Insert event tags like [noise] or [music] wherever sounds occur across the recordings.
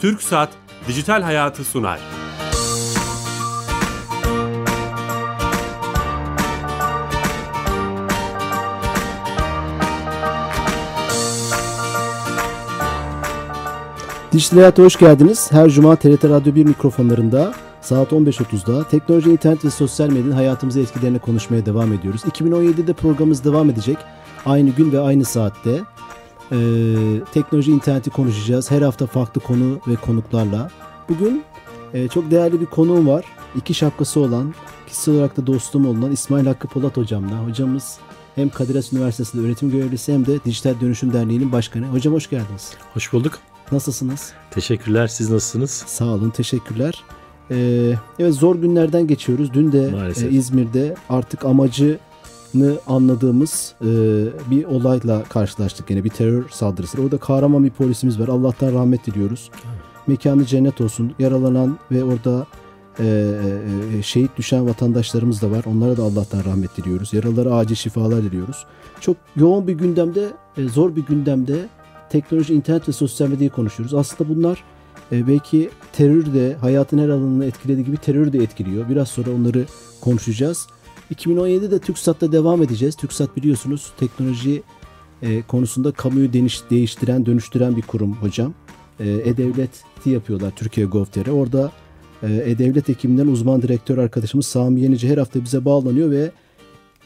Türk Saat Dijital Hayatı sunar. Dijital Hayat'a hoş geldiniz. Her cuma TRT Radyo 1 mikrofonlarında saat 15.30'da teknoloji, internet ve sosyal medyanın hayatımıza etkilerini konuşmaya devam ediyoruz. 2017'de programımız devam edecek. Aynı gün ve aynı saatte. Ee, teknoloji, interneti konuşacağız. Her hafta farklı konu ve konuklarla. Bugün e, çok değerli bir konuğum var. İki şapkası olan, kişisel olarak da dostum olan İsmail Hakkı Polat hocamla. Hocamız hem Kadir Has Üniversitesi'nde öğretim görevlisi hem de Dijital Dönüşüm Derneği'nin başkanı. Hocam hoş geldiniz. Hoş bulduk. Nasılsınız? Teşekkürler. Siz nasılsınız? Sağ olun. Teşekkürler. Ee, evet zor günlerden geçiyoruz. Dün de e, İzmir'de artık amacını anladığımız e, bir olayla karşılaştık. Yine bir terör saldırısı. Orada kahraman bir polisimiz var. Allah'tan rahmet diliyoruz. Mekanı cennet olsun. Yaralanan ve orada e, e, şehit düşen vatandaşlarımız da var. Onlara da Allah'tan rahmet diliyoruz. Yaralara acil şifalar diliyoruz. Çok yoğun bir gündemde, e, zor bir gündemde teknoloji, internet ve sosyal medyayı konuşuyoruz. Aslında bunlar e, belki terör de hayatın her alanını etkilediği gibi terör de etkiliyor. Biraz sonra onları konuşacağız. 2017'de TürkSat'ta devam edeceğiz. TürkSat biliyorsunuz teknoloji e, konusunda kamuyu deniş, değiştiren, dönüştüren bir kurum hocam. E, E-Devlet'i yapıyorlar Türkiye Gov.tr. Orada e, E-Devlet ekibinden uzman direktör arkadaşımız Sami Yenici her hafta bize bağlanıyor ve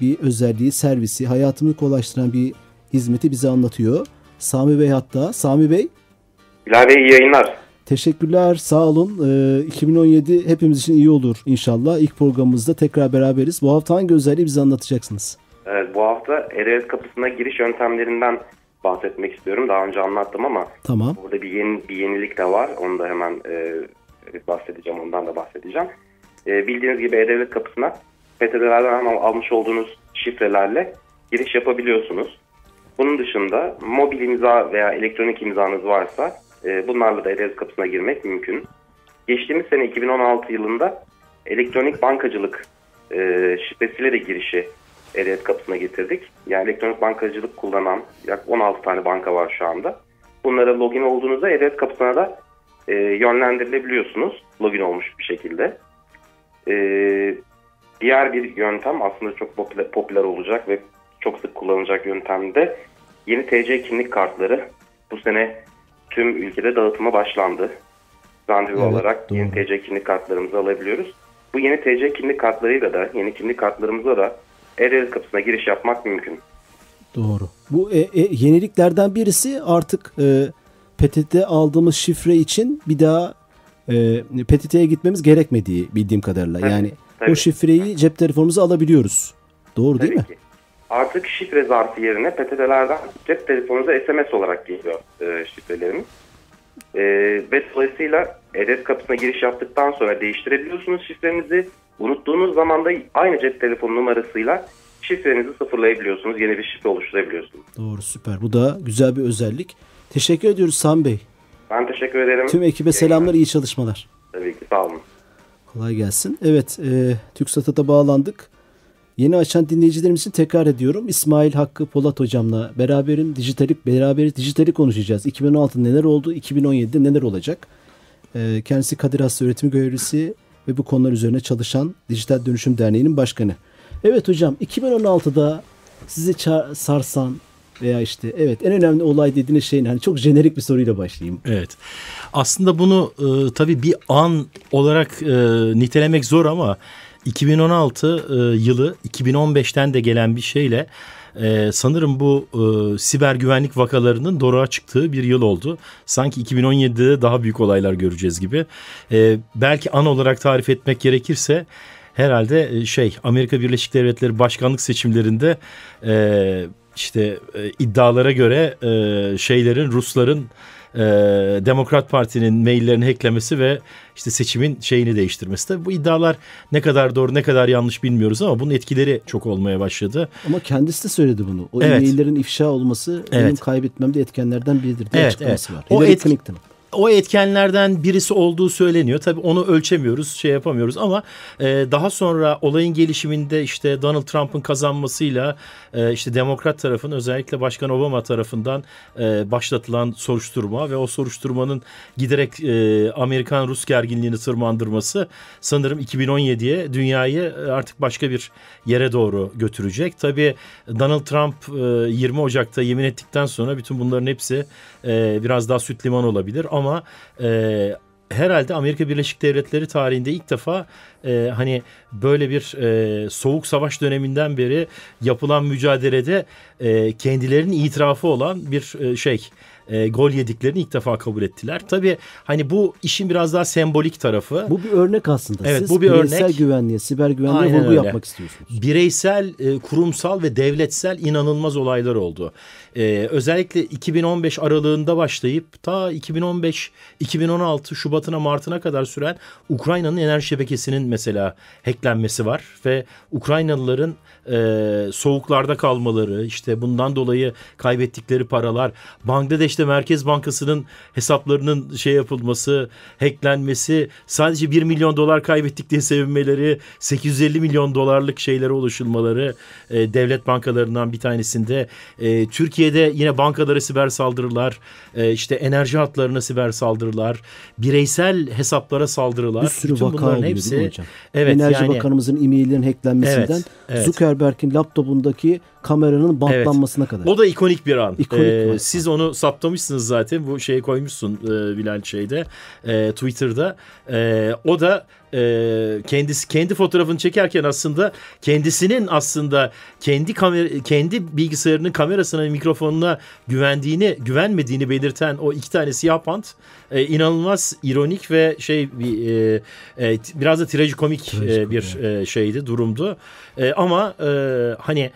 bir özelliği, servisi, hayatımı kolaylaştıran bir hizmeti bize anlatıyor. Sami Bey hatta. Sami Bey. Bilal Bey iyi yayınlar. Teşekkürler, sağ olun. Ee, 2017 hepimiz için iyi olur inşallah. İlk programımızda tekrar beraberiz. Bu hafta hangi özelliği bize anlatacaksınız? Evet, bu hafta ERS kapısına giriş yöntemlerinden bahsetmek istiyorum. Daha önce anlattım ama tamam. burada bir, yeni, bir yenilik de var. Onu da hemen e, bahsedeceğim, ondan da bahsedeceğim. E, bildiğiniz gibi E-Devlet kapısına PTT'lerden almış olduğunuz şifrelerle giriş yapabiliyorsunuz. Bunun dışında mobil imza veya elektronik imzanız varsa e, bunlarla da e kapısına girmek mümkün. Geçtiğimiz sene 2016 yılında elektronik bankacılık e, şifresiyle de girişi e kapısına getirdik. Yani elektronik bankacılık kullanan yaklaşık 16 tane banka var şu anda. Bunlara login olduğunuzda e kapısına da e, yönlendirilebiliyorsunuz. Login olmuş bir şekilde. E, diğer bir yöntem aslında çok popüler, popüler olacak ve çok sık kullanılacak yöntemde yeni TC kimlik kartları bu sene tüm ülkede dağıtıma başlandı. Randevu evet, olarak doğru. yeni TC kimlik kartlarımızı alabiliyoruz. Bu yeni TC kimlik kartlarıyla da yeni kimlik kartlarımızla da e kapısına giriş yapmak mümkün. Doğru. Bu e, e, yeniliklerden birisi artık e, PTT aldığımız şifre için bir daha e, PTT'ye gitmemiz gerekmediği bildiğim kadarıyla. Evet, yani tabii. o şifreyi cep telefonumuza alabiliyoruz. Doğru tabii değil mi? Ki. Artık şifre zarfı yerine PTT'lerden cep telefonunuza SMS olarak geliyor e, şifrelerimiz. E, ve dolayısıyla hedef kapısına giriş yaptıktan sonra değiştirebiliyorsunuz şifrenizi. Unuttuğunuz zaman da aynı cep telefonu numarasıyla şifrenizi sıfırlayabiliyorsunuz. Yeni bir şifre oluşturabiliyorsunuz. Doğru süper. Bu da güzel bir özellik. Teşekkür ediyoruz Sam Bey. Ben teşekkür ederim. Tüm ekibe selamlar, iyi çalışmalar. Tabii ki sağ olun. Kolay gelsin. Evet, e, TürkSat'a da bağlandık. Yeni açan dinleyicilerimiz için tekrar ediyorum. İsmail Hakkı Polat hocamla beraberim. Dijitali, beraber dijitali konuşacağız. 2016 neler oldu, 2017'de neler olacak? Ee, kendisi Kadir Has Öğretimi Görevlisi ve bu konular üzerine çalışan Dijital Dönüşüm Derneği'nin başkanı. Evet hocam 2016'da sizi sarsan veya işte evet en önemli olay dediğiniz şeyin hani çok jenerik bir soruyla başlayayım. Evet. Aslında bunu e, tabii bir an olarak e, nitelemek zor ama 2016 e, yılı 2015'ten de gelen bir şeyle e, sanırım bu e, siber güvenlik vakalarının doğruğa çıktığı bir yıl oldu. Sanki 2017'de daha büyük olaylar göreceğiz gibi. E, belki an olarak tarif etmek gerekirse herhalde e, şey Amerika Birleşik Devletleri başkanlık seçimlerinde e, işte e, iddialara göre e, şeylerin Rusların e, Demokrat Parti'nin maillerini hacklemesi ve işte seçimin şeyini değiştirmesi. Tabii bu iddialar ne kadar doğru ne kadar yanlış bilmiyoruz ama bunun etkileri çok olmaya başladı. Ama kendisi de söyledi bunu. O evet. e-maillerin ifşa olması evet. benim kaybetmemde etkenlerden biridir diye evet, açıklaması evet. var. O etki, o etkenlerden birisi olduğu söyleniyor. Tabii onu ölçemiyoruz, şey yapamıyoruz ama e, daha sonra olayın gelişiminde işte Donald Trump'ın kazanmasıyla e, işte Demokrat tarafın özellikle Başkan Obama tarafından e, başlatılan soruşturma ve o soruşturmanın giderek e, Amerikan-Rus gerginliğini tırmandırması sanırım 2017'ye dünyayı artık başka bir yere doğru götürecek. Tabii Donald Trump e, 20 Ocak'ta yemin ettikten sonra bütün bunların hepsi e, biraz daha süt liman olabilir ama e, herhalde Amerika Birleşik Devletleri tarihinde ilk defa e, hani böyle bir e, soğuk savaş döneminden beri yapılan mücadelede e, kendilerinin itirafı olan bir e, şey e, gol yediklerini ilk defa kabul ettiler. Tabii hani bu işin biraz daha sembolik tarafı. Bu bir örnek aslında. Evet, Siz bu bir bireysel örnek. güvenliğe, siber güvenliğe Aynen vurgu öyle. yapmak istiyorsunuz. Bireysel, e, kurumsal ve devletsel inanılmaz olaylar oldu. E, özellikle 2015 aralığında başlayıp ta 2015-2016 Şubat'ına Mart'ına kadar süren Ukrayna'nın enerji şebekesinin mesela hacklenmesi var ve Ukraynalıların e, soğuklarda kalmaları, işte bundan dolayı kaybettikleri paralar, Bangladeş'te Merkez Bankası'nın hesaplarının şey yapılması, hacklenmesi, sadece 1 milyon dolar kaybettik diye sevinmeleri, 850 milyon dolarlık şeylere ulaşılmaları e, devlet bankalarından bir tanesinde. E, Türkiye'de yine bankalara siber saldırılar, e, işte enerji hatlarına siber saldırılar, bireysel hesaplara saldırılar. Bir sürü Bütün vaka oluyor hepsi, hocam? Evet, Enerji yani, Bakanımızın e-maillerinin hacklenmesinden evet, evet. Zuckerberg'in laptopundaki kameranın bantlanmasına evet. kadar. O da ikonik bir an. İkonik ee, siz onu saptamışsınız zaten. Bu şeyi koymuşsun e, Bilal şeyde e, Twitter'da. E, o da e, kendisi kendi fotoğrafını çekerken aslında kendisinin aslında kendi kamera kendi bilgisayarının kamerasına mikrofonuna güvendiğini güvenmediğini belirten o iki tane siyah pant e, inanılmaz ironik ve şey bir e, e, biraz da trajikomik e, bir e, şeydi durumdu e, ama e, hani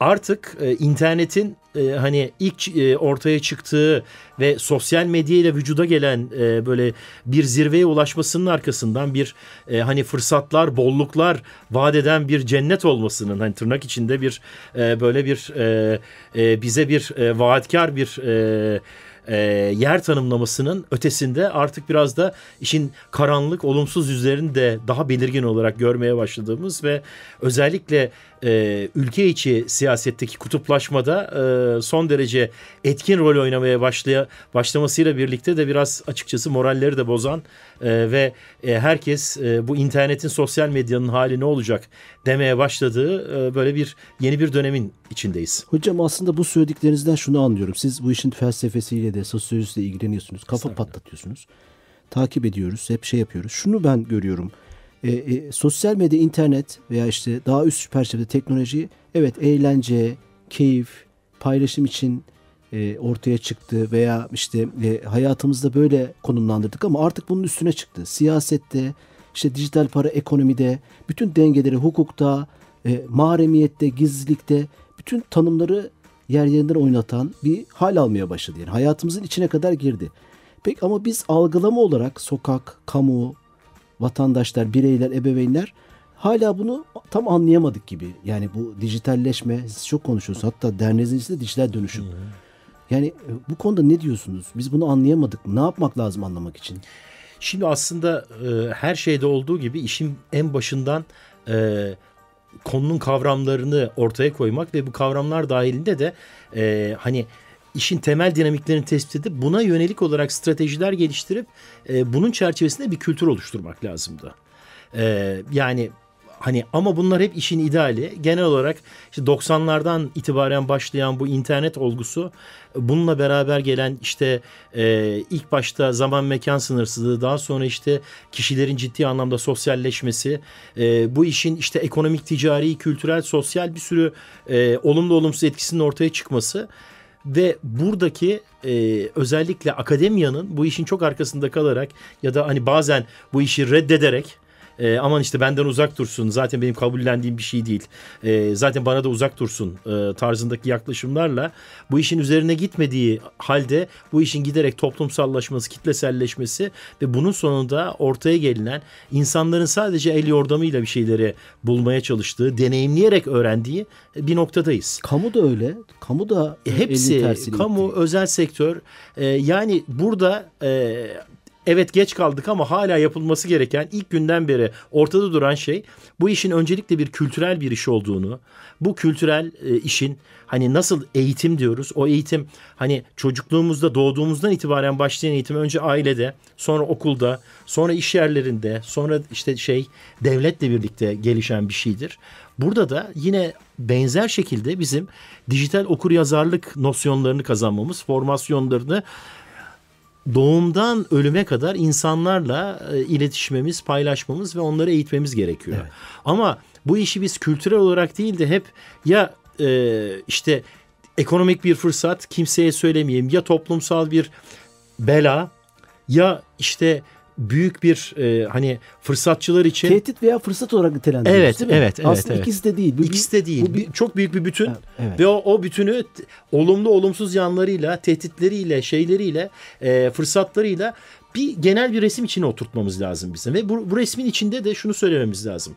artık e, internetin e, hani ilk e, ortaya çıktığı ve sosyal medya ile vücuda gelen e, böyle bir zirveye ulaşmasının arkasından bir e, hani fırsatlar, bolluklar vaat eden bir cennet olmasının hani tırnak içinde bir e, böyle bir e, e, bize bir e, vaatkar bir e, e, yer tanımlamasının ötesinde artık biraz da işin karanlık, olumsuz yüzlerini de daha belirgin olarak görmeye başladığımız ve özellikle e, ülke içi siyasetteki kutuplaşmada e, son derece etkin rol oynamaya başlaya, başlamasıyla birlikte de biraz açıkçası moralleri de bozan e, ve e, herkes e, bu internetin sosyal medyanın hali ne olacak demeye başladığı e, böyle bir yeni bir dönemin içindeyiz. Hocam aslında bu söylediklerinizden şunu anlıyorum. Siz bu işin felsefesiyle de sosyolojisiyle ilgileniyorsunuz. Kafa patlatıyorsunuz. Takip ediyoruz. Hep şey yapıyoruz. Şunu ben görüyorum. E, e, sosyal medya, internet veya işte daha üst çerçevede teknoloji evet eğlence, keyif, paylaşım için e, ortaya çıktı veya işte e, hayatımızda böyle konumlandırdık ama artık bunun üstüne çıktı. Siyasette, işte dijital para ekonomide, bütün dengeleri hukukta, e, mahremiyette, gizlilikte bütün tanımları yer yerinden oynatan bir hal almaya başladı. Yani hayatımızın içine kadar girdi. Peki ama biz algılama olarak sokak, kamu, vatandaşlar, bireyler, ebeveynler hala bunu tam anlayamadık gibi. Yani bu dijitalleşme, siz çok konuşuyorsunuz. Hatta derneğinizin içinde dijital dönüşüm. Hı. Yani e, bu konuda ne diyorsunuz? Biz bunu anlayamadık. Ne yapmak lazım anlamak için? Şimdi aslında e, her şeyde olduğu gibi işin en başından e, konunun kavramlarını ortaya koymak ve bu kavramlar dahilinde de e, hani işin temel dinamiklerini tespit edip buna yönelik olarak stratejiler geliştirip e, bunun çerçevesinde bir kültür oluşturmak lazımdı. E, yani hani ama bunlar hep işin ideali. Genel olarak işte 90'lardan itibaren başlayan bu internet olgusu bununla beraber gelen işte e, ilk başta zaman mekan sınırsızlığı daha sonra işte kişilerin ciddi anlamda sosyalleşmesi e, bu işin işte ekonomik, ticari, kültürel, sosyal bir sürü e, olumlu olumsuz etkisinin ortaya çıkması ve buradaki e, özellikle akademiyanın bu işin çok arkasında kalarak ya da hani bazen bu işi reddederek e, aman işte benden uzak dursun zaten benim kabullendiğim bir şey değil e, zaten bana da uzak dursun e, tarzındaki yaklaşımlarla bu işin üzerine gitmediği halde bu işin giderek toplumsallaşması kitleselleşmesi ve bunun sonunda ortaya gelinen insanların sadece el yordamıyla bir şeyleri bulmaya çalıştığı deneyimleyerek öğrendiği bir noktadayız. Kamu da öyle. Kamu da e, hepsi kamu gitti. özel sektör e, yani burada e, Evet geç kaldık ama hala yapılması gereken ilk günden beri ortada duran şey bu işin öncelikle bir kültürel bir iş olduğunu, bu kültürel e, işin hani nasıl eğitim diyoruz o eğitim hani çocukluğumuzda doğduğumuzdan itibaren başlayan eğitim önce ailede sonra okulda sonra iş yerlerinde sonra işte şey devletle birlikte gelişen bir şeydir. Burada da yine benzer şekilde bizim dijital okur yazarlık nosyonlarını kazanmamız, formasyonlarını doğumdan ölüme kadar insanlarla e, iletişmemiz, paylaşmamız ve onları eğitmemiz gerekiyor. Evet. Ama bu işi biz kültürel olarak değil de hep ya e, işte ekonomik bir fırsat kimseye söylemeyeyim ya toplumsal bir bela ya işte büyük bir e, hani fırsatçılar için tehdit veya fırsat olarak nitelendiriyoruz evet, değil mi? Evet, evet, Aslında evet. ikisi de değil. Bu ikisi de değil. Bu bir, çok büyük bir bütün evet. ve o, o bütünü olumlu olumsuz yanlarıyla, tehditleriyle, şeyleriyle, e, fırsatlarıyla bir genel bir resim içine oturtmamız lazım bizim. Ve bu, bu resmin içinde de şunu söylememiz lazım.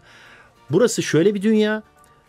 Burası şöyle bir dünya.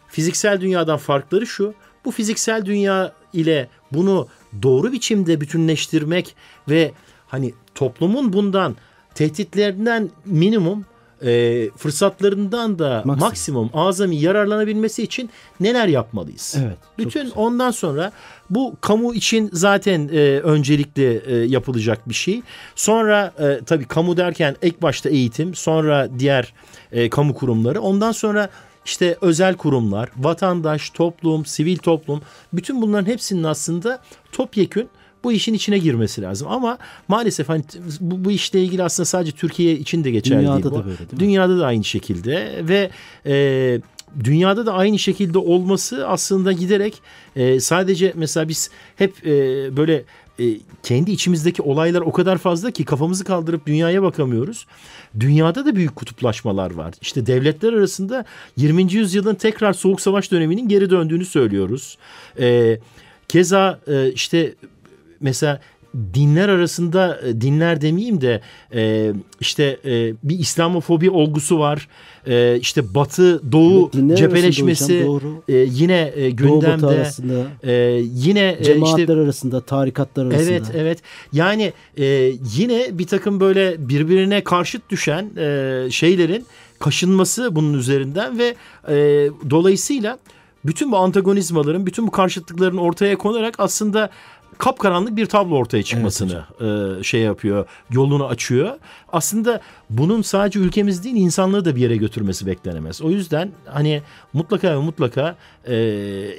Fiziksel dünyadan farkları şu. Bu fiziksel dünya ile bunu doğru biçimde bütünleştirmek ve hani toplumun bundan tehditlerinden minimum e, fırsatlarından da maksimum. maksimum azami yararlanabilmesi için neler yapmalıyız? Evet. Bütün ondan sonra bu kamu için zaten e, öncelikli e, yapılacak bir şey. Sonra e, tabii kamu derken ilk başta eğitim, sonra diğer e, kamu kurumları, ondan sonra işte özel kurumlar, vatandaş, toplum, sivil toplum bütün bunların hepsinin aslında topyekün bu işin içine girmesi lazım. Ama maalesef hani bu, bu işle ilgili aslında sadece Türkiye için de geçerli Dünyada değil bu. da böyle değil mi? Dünyada da aynı şekilde ve e, dünyada da aynı şekilde olması aslında giderek e, sadece mesela biz hep e, böyle e, kendi içimizdeki olaylar o kadar fazla ki kafamızı kaldırıp dünyaya bakamıyoruz. Dünyada da büyük kutuplaşmalar var. İşte devletler arasında 20. yüzyılın tekrar soğuk savaş döneminin geri döndüğünü söylüyoruz. E, keza e, işte mesela dinler arasında e, dinler demeyeyim de e, işte e, bir İslamofobi olgusu var. E, işte Batı Doğu evet, cepheleşmesi e, yine e, gündemde. Doğu arasında, e, yine e, cemaatler işte, arasında, tarikatlar arasında. Evet, evet. Yani e, yine bir takım böyle birbirine karşıt düşen e, şeylerin kaşınması bunun üzerinden ve e, dolayısıyla bütün bu antagonizmaların, bütün bu karşıtlıkların ortaya konarak aslında kapkaranlık bir tablo ortaya çıkmasını evet, e, şey yapıyor, yolunu açıyor. Aslında bunun sadece ülkemiz değil insanlığı da bir yere götürmesi beklenemez. O yüzden hani mutlaka ve mutlaka e,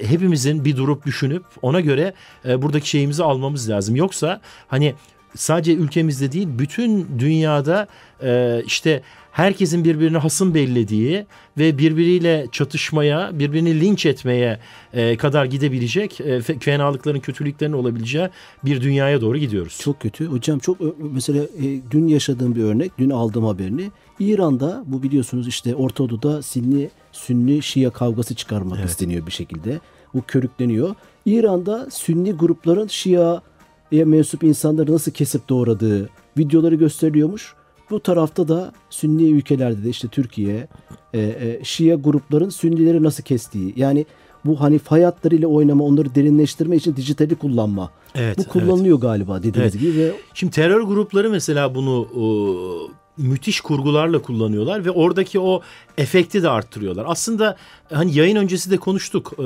hepimizin bir durup düşünüp ona göre e, buradaki şeyimizi almamız lazım. Yoksa hani sadece ülkemizde değil bütün dünyada e, işte herkesin birbirine hasım bellediği ve birbiriyle çatışmaya, birbirini linç etmeye e, kadar gidebilecek e, fenalıkların, kötülüklerin olabileceği bir dünyaya doğru gidiyoruz. Çok kötü. Hocam çok mesela e, dün yaşadığım bir örnek, dün aldığım haberini. İran'da bu biliyorsunuz işte Orta Doğu'da Sünni, Sünni Şia kavgası çıkarmak evet. isteniyor bir şekilde. Bu körükleniyor. İran'da Sünni grupların Şia'ya mensup insanları nasıl kesip doğradığı videoları gösteriliyormuş. Bu tarafta da Sünni ülkelerde de işte Türkiye, e, e, Şia grupların Sünnileri nasıl kestiği. Yani bu hani fay hatlarıyla oynama, onları derinleştirme için dijitali kullanma. Evet, bu kullanılıyor evet. galiba dediğiniz evet. gibi. Ve... Şimdi terör grupları mesela bunu e, müthiş kurgularla kullanıyorlar ve oradaki o efekti de arttırıyorlar. Aslında hani yayın öncesi de konuştuk. E,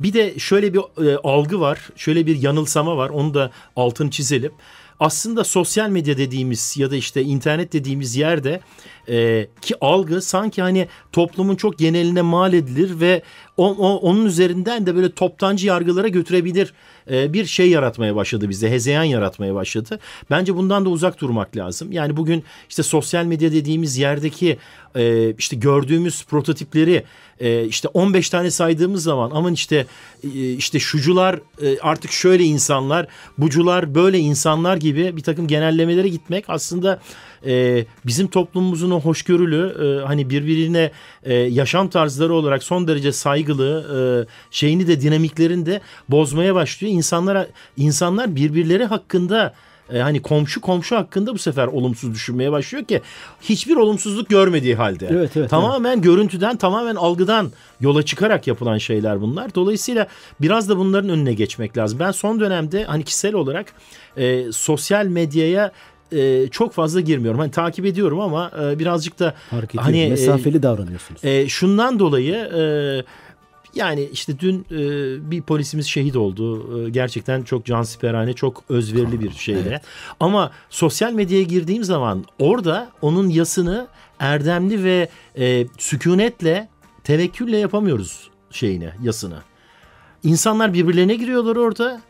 bir de şöyle bir e, algı var, şöyle bir yanılsama var. Onu da altını çizelim aslında sosyal medya dediğimiz ya da işte internet dediğimiz yerde e, ki algı sanki hani toplumun çok geneline mal edilir ve o, o, onun üzerinden de böyle toptancı yargılara götürebilir e, bir şey yaratmaya başladı bizde. Hezeyan yaratmaya başladı. Bence bundan da uzak durmak lazım. Yani bugün işte sosyal medya dediğimiz yerdeki e, işte gördüğümüz prototipleri e, işte 15 tane saydığımız zaman aman işte işte şucular artık şöyle insanlar, bucular böyle insanlar gibi bir takım genellemelere gitmek aslında e, bizim toplumumuzun o hoşgörülü e, hani birbirine e, yaşam tarzları olarak son derece saygılı e, şeyini de dinamiklerini de bozmaya başlıyor. İnsanlara insanlar birbirleri hakkında e, hani komşu komşu hakkında bu sefer olumsuz düşünmeye başlıyor ki hiçbir olumsuzluk görmediği halde. Evet, evet, tamamen evet. görüntüden, tamamen algıdan yola çıkarak yapılan şeyler bunlar. Dolayısıyla biraz da bunların önüne geçmek lazım. Ben son dönemde hani kişisel olarak e, sosyal medyaya e, çok fazla girmiyorum. Hani takip ediyorum ama e, birazcık da Fark hani e, mesafeli davranıyorsunuz. E, şundan dolayı e, yani işte dün e, bir polisimiz şehit oldu. E, gerçekten çok cansiperane, çok özverili bir şeyle. Evet. Ama sosyal medyaya girdiğim zaman orada onun yasını erdemli ve e, sükunetle, tevekkülle yapamıyoruz şeyini, yasını. İnsanlar birbirlerine giriyorlar orada.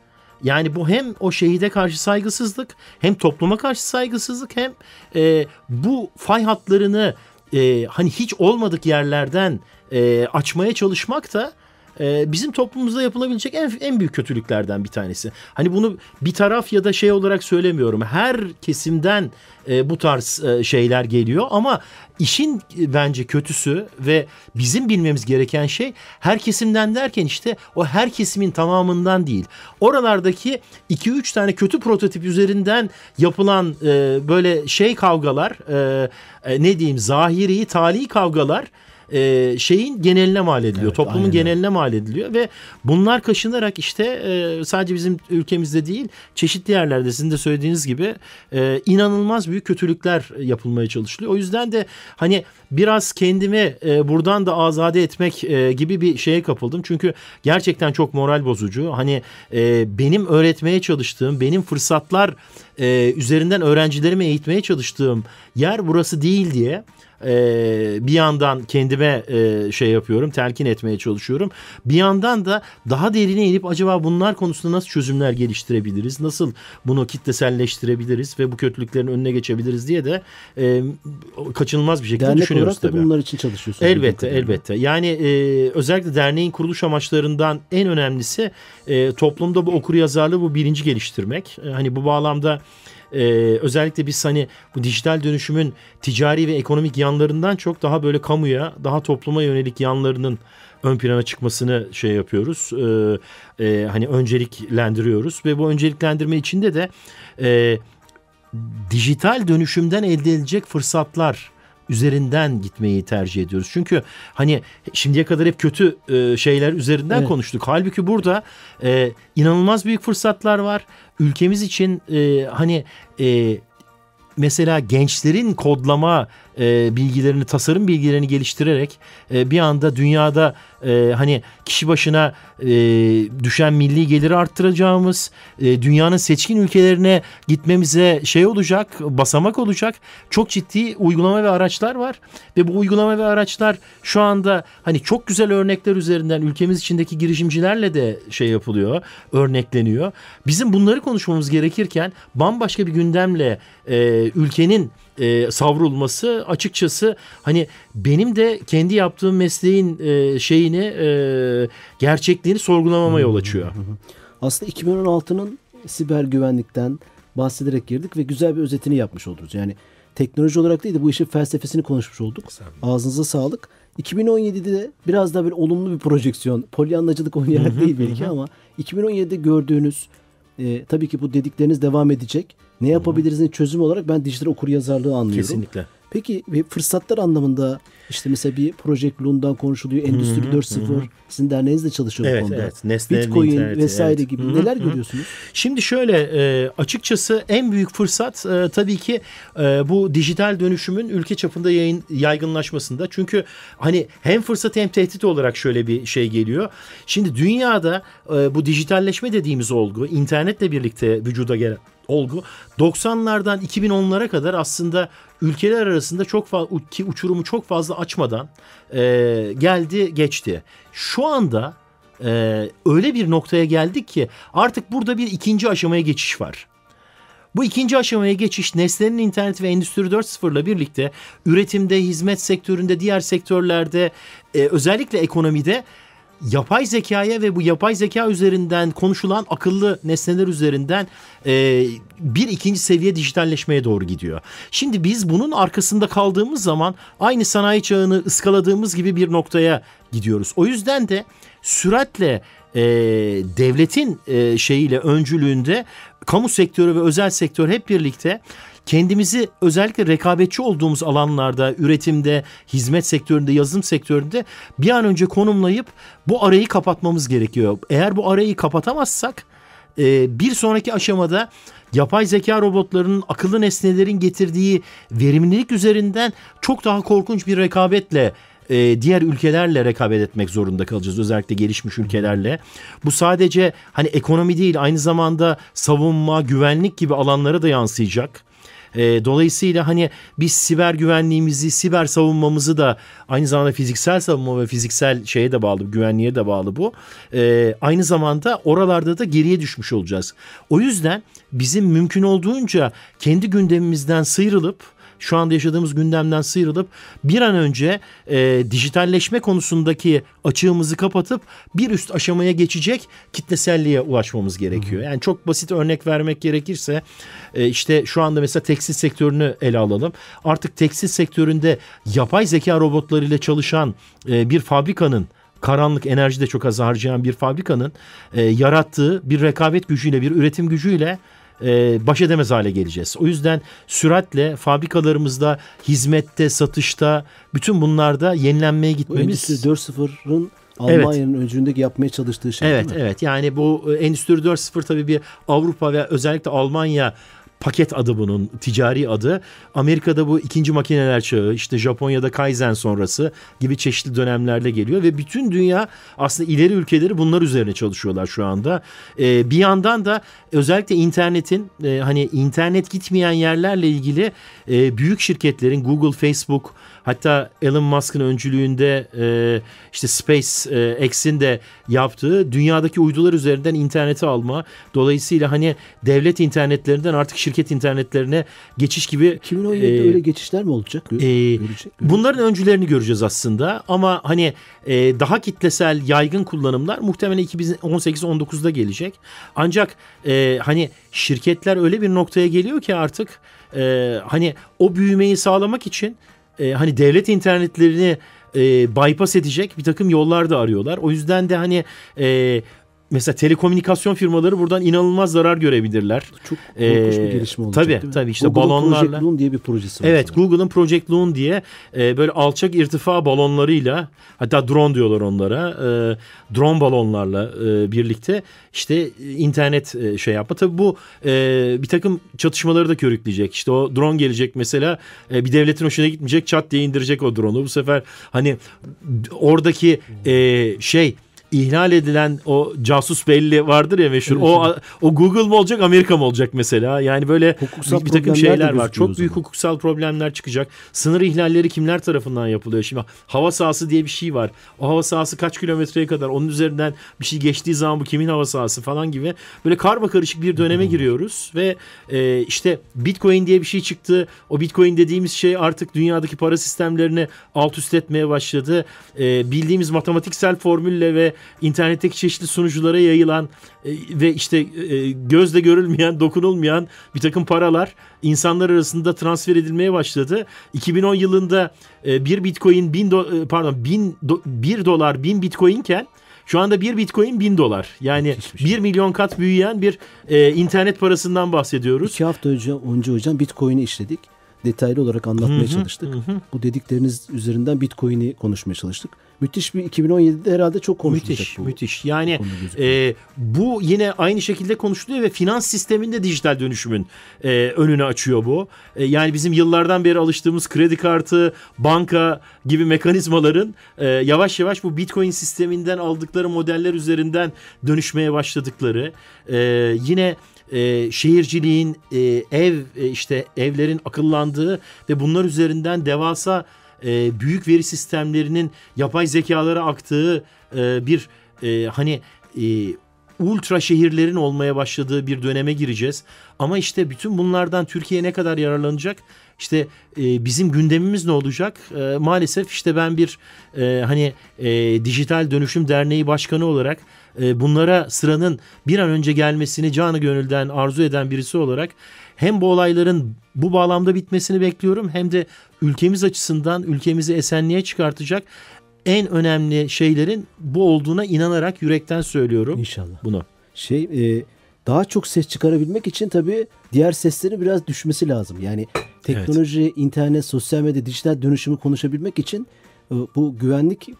Yani bu hem o şehide karşı saygısızlık, hem topluma karşı saygısızlık, hem e, bu fay hatlarını e, hani hiç olmadık yerlerden e, açmaya çalışmak da e, bizim toplumumuzda yapılabilecek en, en büyük kötülüklerden bir tanesi. Hani bunu bir taraf ya da şey olarak söylemiyorum. Her kesimden e, bu tarz e, şeyler geliyor ama işin e, bence kötüsü ve bizim bilmemiz gereken şey her kesimden derken işte o her kesimin tamamından değil. Oralardaki 2-3 tane kötü prototip üzerinden yapılan e, böyle şey kavgalar e, e, ne diyeyim zahiri tali kavgalar e, şeyin geneline mal ediliyor. Evet, toplumun aynen. geneline mal ediliyor ve bunlar kaşınarak işte e, sadece bizim ülkemizde değil çeşitli yerlerde sizin de söylediğiniz gibi e, inanılmaz büyük kötülükler yapılmaya çalışılıyor. O yüzden de hani biraz kendimi e, buradan da azade etmek e, gibi bir şeye kapıldım. Çünkü gerçekten çok moral bozucu. Hani e, benim öğretmeye çalıştığım, benim fırsatlar e, üzerinden öğrencilerimi eğitmeye çalıştığım yer burası değil diye e, bir yandan kendime e, şey yapıyorum, telkin etmeye çalışıyorum. Bir yandan da daha derine inip acaba bunlar konusunda nasıl çözümler geliştirebiliriz? Nasıl bunu kitleselleştirebiliriz ve bu kötülüklerin önüne geçebiliriz diye de e, kaçınılmaz bir şekilde Dernek düşünüyoruz tabii. Dernek bunlar için çalışıyorsunuz. Elbette, elbette. Yani e, özellikle derneğin kuruluş amaçlarından en önemlisi e, toplumda bu okur yazarlığı bu bilinci geliştirmek. E, hani bu bağlamda e, özellikle biz hani bu dijital dönüşümün ticari ve ekonomik yanlarından çok daha böyle kamuya, daha topluma yönelik yanlarının ön plana çıkmasını şey yapıyoruz. E, e, hani önceliklendiriyoruz ve bu önceliklendirme içinde de e, dijital dönüşümden elde edilecek fırsatlar üzerinden gitmeyi tercih ediyoruz. Çünkü hani şimdiye kadar hep kötü e, şeyler üzerinden evet. konuştuk. Halbuki burada e, inanılmaz büyük fırsatlar var. Ülkemiz için e, hani e, mesela gençlerin kodlama e, bilgilerini, tasarım bilgilerini geliştirerek e, bir anda dünyada e, hani kişi başına e, düşen milli geliri arttıracağımız, e, dünyanın seçkin ülkelerine gitmemize şey olacak, basamak olacak. Çok ciddi uygulama ve araçlar var ve bu uygulama ve araçlar şu anda hani çok güzel örnekler üzerinden ülkemiz içindeki girişimcilerle de şey yapılıyor, örnekleniyor. Bizim bunları konuşmamız gerekirken bambaşka bir gündemle e, ülkenin e, savrulması açıkçası hani benim de kendi yaptığım mesleğin e, şeyini e, gerçekliğini sorgulamama yol açıyor. Aslında 2016'nın siber güvenlikten bahsederek girdik ve güzel bir özetini yapmış oluruz. Yani teknoloji olarak değil de bu işin felsefesini konuşmuş olduk. Ağzınıza sağlık. 2017'de biraz daha böyle olumlu bir projeksiyon. Polyanlacılık oynayarak değil belki ama 2017'de gördüğünüz e, tabii ki bu dedikleriniz devam edecek. Ne yapabilirizin çözüm olarak ben dijital okur yazarlığı anlıyorum. Kesinlikle. Peki fırsatlar anlamında işte mesela bir Project Loon'dan konuşuluyor. Endüstri 4.0 sizin derneğiniz de çalışıyor evet, bu konuda. Evet, Nesne Bitcoin vesaire evet. gibi Hı-hı. neler görüyorsunuz? Şimdi şöyle e, açıkçası en büyük fırsat e, tabii ki e, bu dijital dönüşümün ülke çapında yayın, yaygınlaşmasında. Çünkü hani hem fırsat hem tehdit olarak şöyle bir şey geliyor. Şimdi dünyada bu dijitalleşme dediğimiz olgu internetle birlikte vücuda gelen olgu 90'lardan 2010'lara kadar aslında ülkeler arasında çok fazla ki uçurumu çok fazla açmadan e, geldi geçti. Şu anda e, öyle bir noktaya geldik ki artık burada bir ikinci aşamaya geçiş var. Bu ikinci aşamaya geçiş nesnenin interneti ve Endüstri 4.0 ile birlikte üretimde, hizmet sektöründe, diğer sektörlerde e, özellikle ekonomide yapay zekaya ve bu yapay zeka üzerinden konuşulan akıllı nesneler üzerinden e, bir ikinci seviye dijitalleşmeye doğru gidiyor. Şimdi biz bunun arkasında kaldığımız zaman aynı sanayi çağını ıskaladığımız gibi bir noktaya gidiyoruz. O yüzden de süratle e, devletin e, şeyiyle öncülüğünde kamu sektörü ve özel sektör hep birlikte kendimizi özellikle rekabetçi olduğumuz alanlarda, üretimde, hizmet sektöründe, yazılım sektöründe bir an önce konumlayıp bu arayı kapatmamız gerekiyor. Eğer bu arayı kapatamazsak e, bir sonraki aşamada yapay zeka robotlarının akıllı nesnelerin getirdiği verimlilik üzerinden çok daha korkunç bir rekabetle e, diğer ülkelerle rekabet etmek zorunda kalacağız. Özellikle gelişmiş ülkelerle. Bu sadece hani ekonomi değil aynı zamanda savunma, güvenlik gibi alanlara da yansıyacak. E, dolayısıyla hani biz siber güvenliğimizi, siber savunmamızı da aynı zamanda fiziksel savunma ve fiziksel şeye de bağlı, güvenliğe de bağlı bu. E, aynı zamanda oralarda da geriye düşmüş olacağız. O yüzden bizim mümkün olduğunca kendi gündemimizden sıyrılıp şu anda yaşadığımız gündemden sıyrılıp bir an önce e, dijitalleşme konusundaki açığımızı kapatıp bir üst aşamaya geçecek kitleselliğe ulaşmamız gerekiyor. Yani çok basit örnek vermek gerekirse e, işte şu anda mesela tekstil sektörünü ele alalım. Artık tekstil sektöründe yapay zeka robotlarıyla çalışan e, bir fabrikanın karanlık enerji de çok az harcayan bir fabrikanın e, yarattığı bir rekabet gücüyle bir üretim gücüyle e, baş edemez hale geleceğiz. O yüzden süratle fabrikalarımızda, hizmette, satışta bütün bunlarda yenilenmeye gitmemiz. Bu Endüstri 4.0'ın Almanya'nın evet. öncündeki yapmaya çalıştığı şey Evet, evet. Yani bu e, Endüstri 4.0 tabii bir Avrupa ve özellikle Almanya paket adı bunun ticari adı. Amerika'da bu ikinci makineler çağı işte Japonya'da Kaizen sonrası gibi çeşitli dönemlerle geliyor ve bütün dünya aslında ileri ülkeleri bunlar üzerine çalışıyorlar şu anda. Ee, bir yandan da özellikle internetin e, hani internet gitmeyen yerlerle ilgili e, büyük şirketlerin Google, Facebook hatta Elon Musk'ın öncülüğünde e, işte SpaceX'in de yaptığı dünyadaki uydular üzerinden interneti alma. Dolayısıyla hani devlet internetlerinden artık şirket internetlerine geçiş gibi. 2017'de e, öyle geçişler mi olacak? Gö- e, görecek, bunların öncülerini göreceğiz aslında ama hani e, daha kitlesel yaygın kullanımlar muhtemelen 2018-19'da gelecek. Ancak e, hani şirketler öyle bir noktaya geliyor ki artık e, hani o büyümeyi sağlamak için e, hani devlet internetlerini e, bypass edecek bir takım yollar da arıyorlar. O yüzden de hani e, mesela telekomünikasyon firmaları buradan inanılmaz zarar görebilirler. Çok korkunç ee, bir gelişme olacak tabii, değil mi? Tabii işte Google'ın balonlarla. Project Loon diye bir projesi var. Evet Google'ın Project Loon diye e, böyle alçak irtifa balonlarıyla hatta drone diyorlar onlara. E, drone balonlarla e, birlikte işte internet e, şey yapma. Tabii bu e, bir takım çatışmaları da körükleyecek. İşte o drone gelecek mesela e, bir devletin hoşuna gitmeyecek çat diye indirecek o drone'u. Bu sefer hani oradaki e, şey ihlal edilen o casus belli vardır ya meşhur. Evet, o o Google mu olacak Amerika mı olacak mesela? Yani böyle hukuksal bir, bir takım şeyler var. Çok büyük hukuksal problemler çıkacak. Sınır ihlalleri kimler tarafından yapılıyor? Şimdi hava sahası diye bir şey var. O hava sahası kaç kilometreye kadar onun üzerinden bir şey geçtiği zaman bu kimin hava sahası falan gibi. Böyle karma karışık bir döneme hmm. giriyoruz ve e, işte Bitcoin diye bir şey çıktı. O Bitcoin dediğimiz şey artık dünyadaki para sistemlerini alt üst etmeye başladı. E, bildiğimiz matematiksel formülle ve internetteki çeşitli sunuculara yayılan e, ve işte e, gözle görülmeyen, [laughs] dokunulmayan bir takım paralar insanlar arasında transfer edilmeye başladı. 2010 yılında e, bir bitcoin bin do, e, pardon bin do, bir dolar bin bitcoinken şu anda bir bitcoin bin dolar. Yani bir şey. milyon kat büyüyen bir e, internet parasından bahsediyoruz. İki hafta önce, önce hocam bitcoin'i işledik. Detaylı olarak anlatmaya çalıştık. Bu dedikleriniz üzerinden bitcoin'i konuşmaya çalıştık müthiş bir 2017'de herhalde çok konuşulacak müthiş, bu. Müthiş. Yani e, bu yine aynı şekilde konuşuluyor ve finans sisteminde dijital dönüşümün e, önünü açıyor bu. E, yani bizim yıllardan beri alıştığımız kredi kartı, banka gibi mekanizmaların e, yavaş yavaş bu Bitcoin sisteminden aldıkları modeller üzerinden dönüşmeye başladıkları. E, yine e, şehirciliğin e, ev e, işte evlerin akıllandığı ve bunlar üzerinden devasa e, büyük veri sistemlerinin yapay zekalara aktığı e, bir e, hani e, ultra şehirlerin olmaya başladığı bir döneme gireceğiz. Ama işte bütün bunlardan Türkiye ne kadar yararlanacak? İşte e, bizim gündemimiz ne olacak? E, maalesef işte ben bir e, hani e, dijital dönüşüm derneği başkanı olarak e, bunlara sıranın bir an önce gelmesini canı gönülden arzu eden birisi olarak hem bu olayların bu bağlamda bitmesini bekliyorum hem de ülkemiz açısından ülkemizi esenliğe çıkartacak en önemli şeylerin bu olduğuna inanarak yürekten söylüyorum. İnşallah. Bunu. Şey e, daha çok ses çıkarabilmek için tabii diğer seslerin biraz düşmesi lazım. Yani teknoloji, evet. internet, sosyal medya, dijital dönüşümü konuşabilmek için e, bu güvenlik e,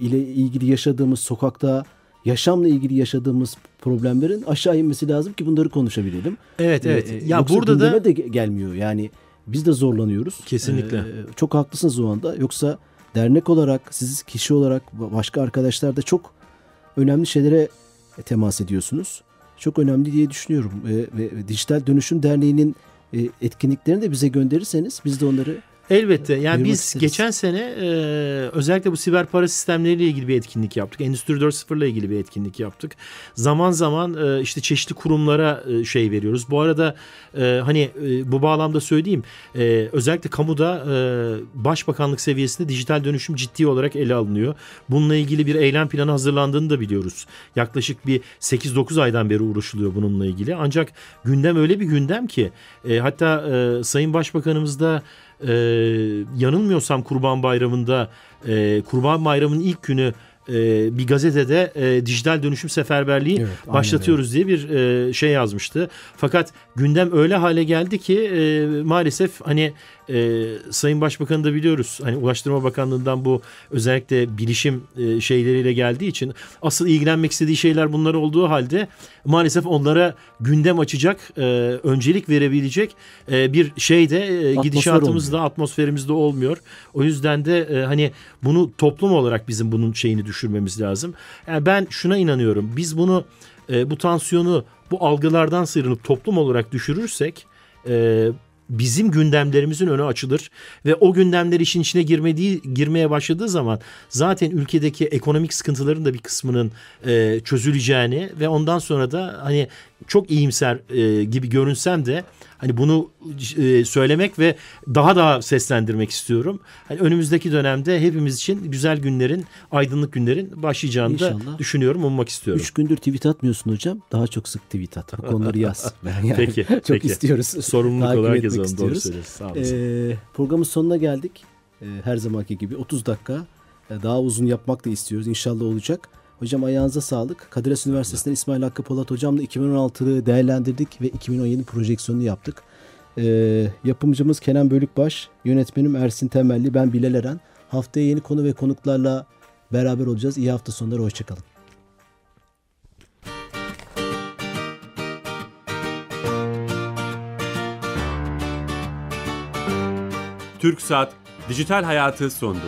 ile ilgili yaşadığımız sokakta yaşamla ilgili yaşadığımız problemlerin aşağı inmesi lazım ki bunları konuşabilelim. Evet evet. Ee, ya burada da de gelmiyor. Yani biz de zorlanıyoruz. Kesinlikle. Ee, çok haklısınız o anda. Yoksa dernek olarak, siz kişi olarak, başka arkadaşlar da çok önemli şeylere temas ediyorsunuz. Çok önemli diye düşünüyorum. Ve, ve, ve Dijital Dönüşüm Derneği'nin e, etkinliklerini de bize gönderirseniz biz de onları Elbette. Yani biz isteriz. geçen sene e, özellikle bu siber para sistemleriyle ilgili bir etkinlik yaptık. Endüstri 4.0 ile ilgili bir etkinlik yaptık. Zaman zaman e, işte çeşitli kurumlara e, şey veriyoruz. Bu arada e, hani e, bu bağlamda söyleyeyim. E, özellikle kamuda e, başbakanlık seviyesinde dijital dönüşüm ciddi olarak ele alınıyor. Bununla ilgili bir eylem planı hazırlandığını da biliyoruz. Yaklaşık bir 8-9 aydan beri uğraşılıyor bununla ilgili. Ancak gündem öyle bir gündem ki e, hatta e, Sayın Başbakanımız da e, yanılmıyorsam Kurban Bayramı'nda e, Kurban Bayramı'nın ilk günü e, bir gazetede e, dijital dönüşüm seferberliği evet, başlatıyoruz diye bir e, şey yazmıştı. Fakat gündem öyle hale geldi ki e, maalesef hani e, Sayın Başbakanı da biliyoruz. Hani Ulaştırma Bakanlığı'ndan bu özellikle bilişim e, şeyleriyle geldiği için asıl ilgilenmek istediği şeyler bunlar olduğu halde maalesef onlara gündem açacak, e, öncelik verebilecek e, bir şey de e, gidişatımızda, olmuyor. atmosferimizde olmuyor. O yüzden de e, hani bunu toplum olarak bizim bunun şeyini düşürmemiz lazım. Yani ben şuna inanıyorum. Biz bunu e, bu tansiyonu bu algılardan sıyrılıp toplum olarak düşürürsek e, bizim gündemlerimizin önü açılır ve o gündemler işin içine girmediği girmeye başladığı zaman zaten ülkedeki ekonomik sıkıntıların da bir kısmının e, çözüleceğini ve ondan sonra da hani çok iyimser e, gibi görünsem de hani bunu e, söylemek ve daha daha seslendirmek istiyorum. Hani önümüzdeki dönemde hepimiz için güzel günlerin, aydınlık günlerin başlayacağını İnşallah. da düşünüyorum, ummak istiyorum. Üç gündür tweet atmıyorsun hocam. Daha çok sık tweet at. Bu konuları yaz. [laughs] yani peki. [laughs] çok peki. istiyoruz. Sorumluluk olarak yazalım. Doğru söylüyorsun. Sağ Ee, programın sonuna geldik. Ee, her zamanki gibi 30 dakika. Ee, daha uzun yapmak da istiyoruz. İnşallah olacak. Hocam ayağınıza sağlık. Kadir Has Üniversitesi'nden İsmail Hakkı Polat hocamla 2016'ı değerlendirdik ve 2017 projeksiyonunu yaptık. Ee, yapımcımız Kenan Bölükbaş, yönetmenim Ersin Temelli, ben Bilal Eren. Haftaya yeni konu ve konuklarla beraber olacağız. İyi hafta sonları, hoşçakalın. Türk Saat Dijital Hayatı sondu.